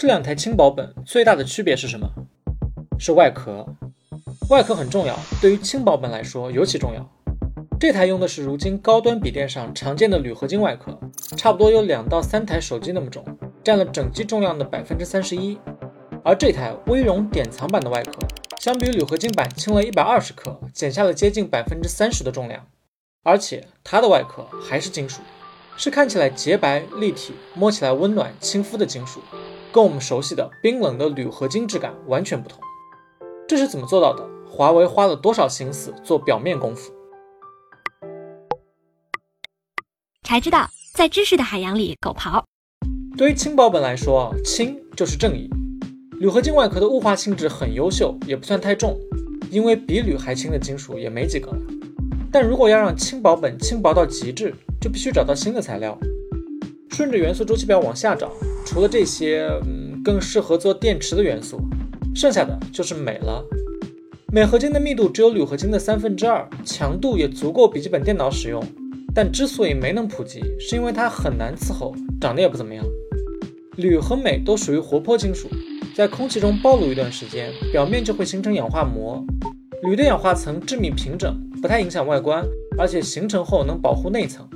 这两台轻薄本最大的区别是什么？是外壳。外壳很重要，对于轻薄本来说尤其重要。这台用的是如今高端笔电上常见的铝合金外壳，差不多有两到三台手机那么重，占了整机重量的百分之三十一。而这台微绒典藏版的外壳，相比铝合金版轻了一百二十克，减下了接近百分之三十的重量。而且它的外壳还是金属，是看起来洁白立体、摸起来温暖亲肤的金属，跟我们熟悉的冰冷的铝合金质感完全不同。这是怎么做到的？华为花了多少心思做表面功夫？才知道，在知识的海洋里狗刨。对于轻薄本来说，轻就是正义。铝合金外壳的雾化性质很优秀，也不算太重，因为比铝还轻的金属也没几个了。但如果要让轻薄本轻薄到极致，就必须找到新的材料。顺着元素周期表往下找，除了这些，嗯，更适合做电池的元素，剩下的就是镁了。镁合金的密度只有铝合金的三分之二，强度也足够笔记本电脑使用。但之所以没能普及，是因为它很难伺候，长得也不怎么样。铝和镁都属于活泼金属，在空气中暴露一段时间，表面就会形成氧化膜。铝的氧化层致密平整，不太影响外观，而且形成后能保护内层。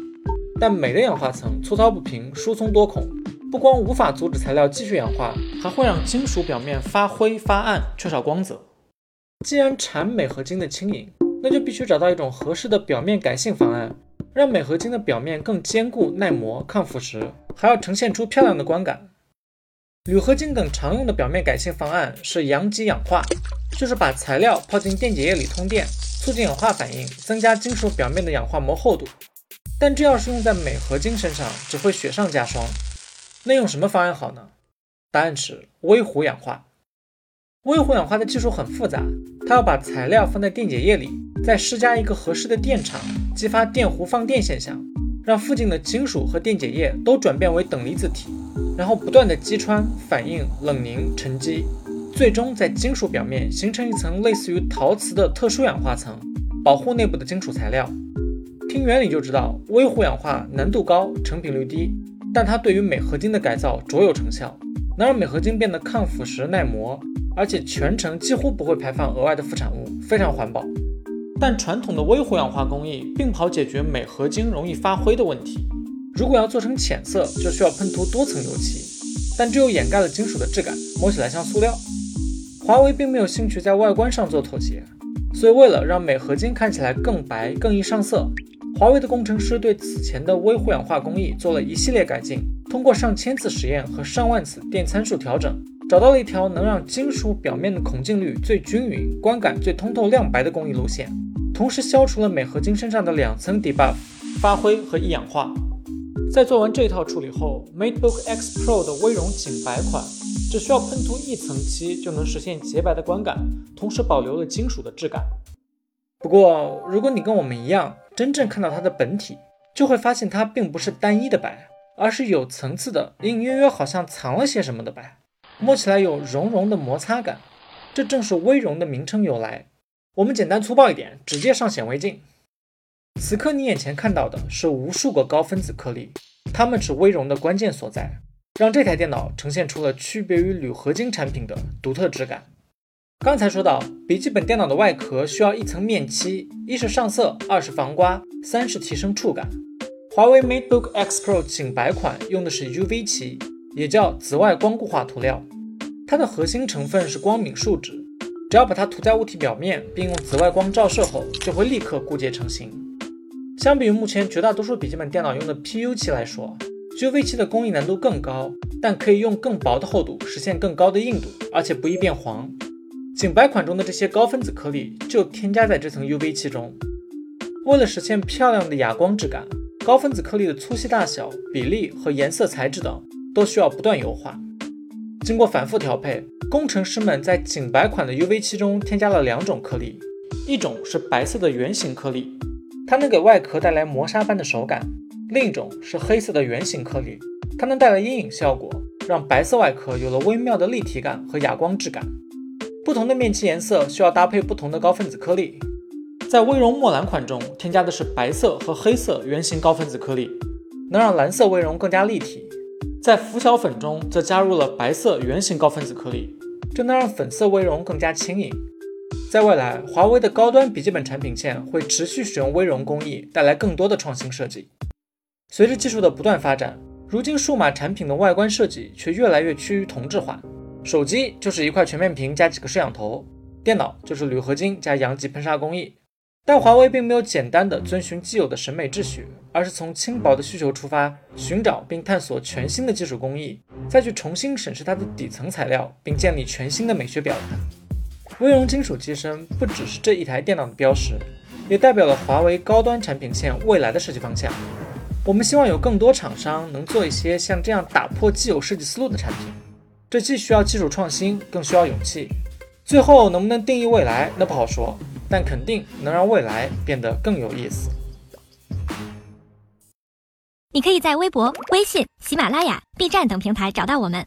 但镁的氧化层粗糙不平，疏松多孔，不光无法阻止材料继续氧化，还会让金属表面发灰发暗，缺少光泽。既然产镁合金的轻盈，那就必须找到一种合适的表面改性方案，让镁合金的表面更坚固、耐磨、抗腐蚀，还要呈现出漂亮的观感。铝合金等常用的表面改性方案是阳极氧化，就是把材料泡进电解液里通电，促进氧化反应，增加金属表面的氧化膜厚度。但这要是用在镁合金身上，只会雪上加霜。那用什么方案好呢？答案是微弧氧化。微弧氧化的技术很复杂，它要把材料放在电解液里，再施加一个合适的电场，激发电弧放电现象，让附近的金属和电解液都转变为等离子体，然后不断的击穿、反应、冷凝、沉积，最终在金属表面形成一层类似于陶瓷的特殊氧化层，保护内部的金属材料。听原理就知道，微弧氧化难度高，成品率低，但它对于镁合金的改造卓有成效，能让镁合金变得抗腐蚀、耐磨。而且全程几乎不会排放额外的副产物，非常环保。但传统的微弧氧化工艺并不好解决镁合金容易发灰的问题。如果要做成浅色，就需要喷涂多层油漆，但这又掩盖了金属的质感，摸起来像塑料。华为并没有兴趣在外观上做妥协，所以为了让镁合金看起来更白、更易上色，华为的工程师对此前的微互氧化工艺做了一系列改进，通过上千次实验和上万次电参数调整。找到了一条能让金属表面的孔径率最均匀、观感最通透亮白的工艺路线，同时消除了镁合金身上的两层 debuff 发灰和易氧化。在做完这套处理后，MateBook X Pro 的微绒仅白款只需要喷涂一层漆就能实现洁白的观感，同时保留了金属的质感。不过，如果你跟我们一样，真正看到它的本体，就会发现它并不是单一的白，而是有层次的，隐隐约约好像藏了些什么的白。摸起来有绒绒的摩擦感，这正是微绒的名称由来。我们简单粗暴一点，直接上显微镜。此刻你眼前看到的是无数个高分子颗粒，它们是微绒的关键所在，让这台电脑呈现出了区别于铝合金产品的独特质感。刚才说到，笔记本电脑的外壳需要一层面漆，一是上色，二是防刮，三是提升触感。华为 MateBook X Pro 仅白款用的是 UV 漆。也叫紫外光固化涂料，它的核心成分是光敏树脂，只要把它涂在物体表面，并用紫外光照射后，就会立刻固结成型。相比于目前绝大多数笔记本电脑用的 PU 漆来说，UV 漆的工艺难度更高，但可以用更薄的厚度实现更高的硬度，而且不易变黄。仅白款中的这些高分子颗粒就添加在这层 UV 漆中，为了实现漂亮的哑光质感，高分子颗粒的粗细大小、比例和颜色材质等。都需要不断优化。经过反复调配，工程师们在仅白款的 UV 漆中添加了两种颗粒，一种是白色的圆形颗粒，它能给外壳带来磨砂般的手感；另一种是黑色的圆形颗粒，它能带来阴影效果，让白色外壳有了微妙的立体感和哑光质感。不同的面漆颜色需要搭配不同的高分子颗粒，在微绒墨蓝款中添加的是白色和黑色圆形高分子颗粒，能让蓝色微绒更加立体。在拂晓粉中则加入了白色圆形高分子颗粒，这能让粉色微绒更加轻盈。在未来，华为的高端笔记本产品线会持续使用微绒工艺，带来更多的创新设计。随着技术的不断发展，如今数码产品的外观设计却越来越趋于同质化。手机就是一块全面屏加几个摄像头，电脑就是铝合金加阳极喷砂工艺。但华为并没有简单的遵循既有的审美秩序，而是从轻薄的需求出发，寻找并探索全新的技术工艺，再去重新审视它的底层材料，并建立全新的美学表达。微绒金属机身不只是这一台电脑的标识，也代表了华为高端产品线未来的设计方向。我们希望有更多厂商能做一些像这样打破既有设计思路的产品，这既需要技术创新，更需要勇气。最后能不能定义未来，那不好说。但肯定能让未来变得更有意思。你可以在微博、微信、喜马拉雅、B 站等平台找到我们。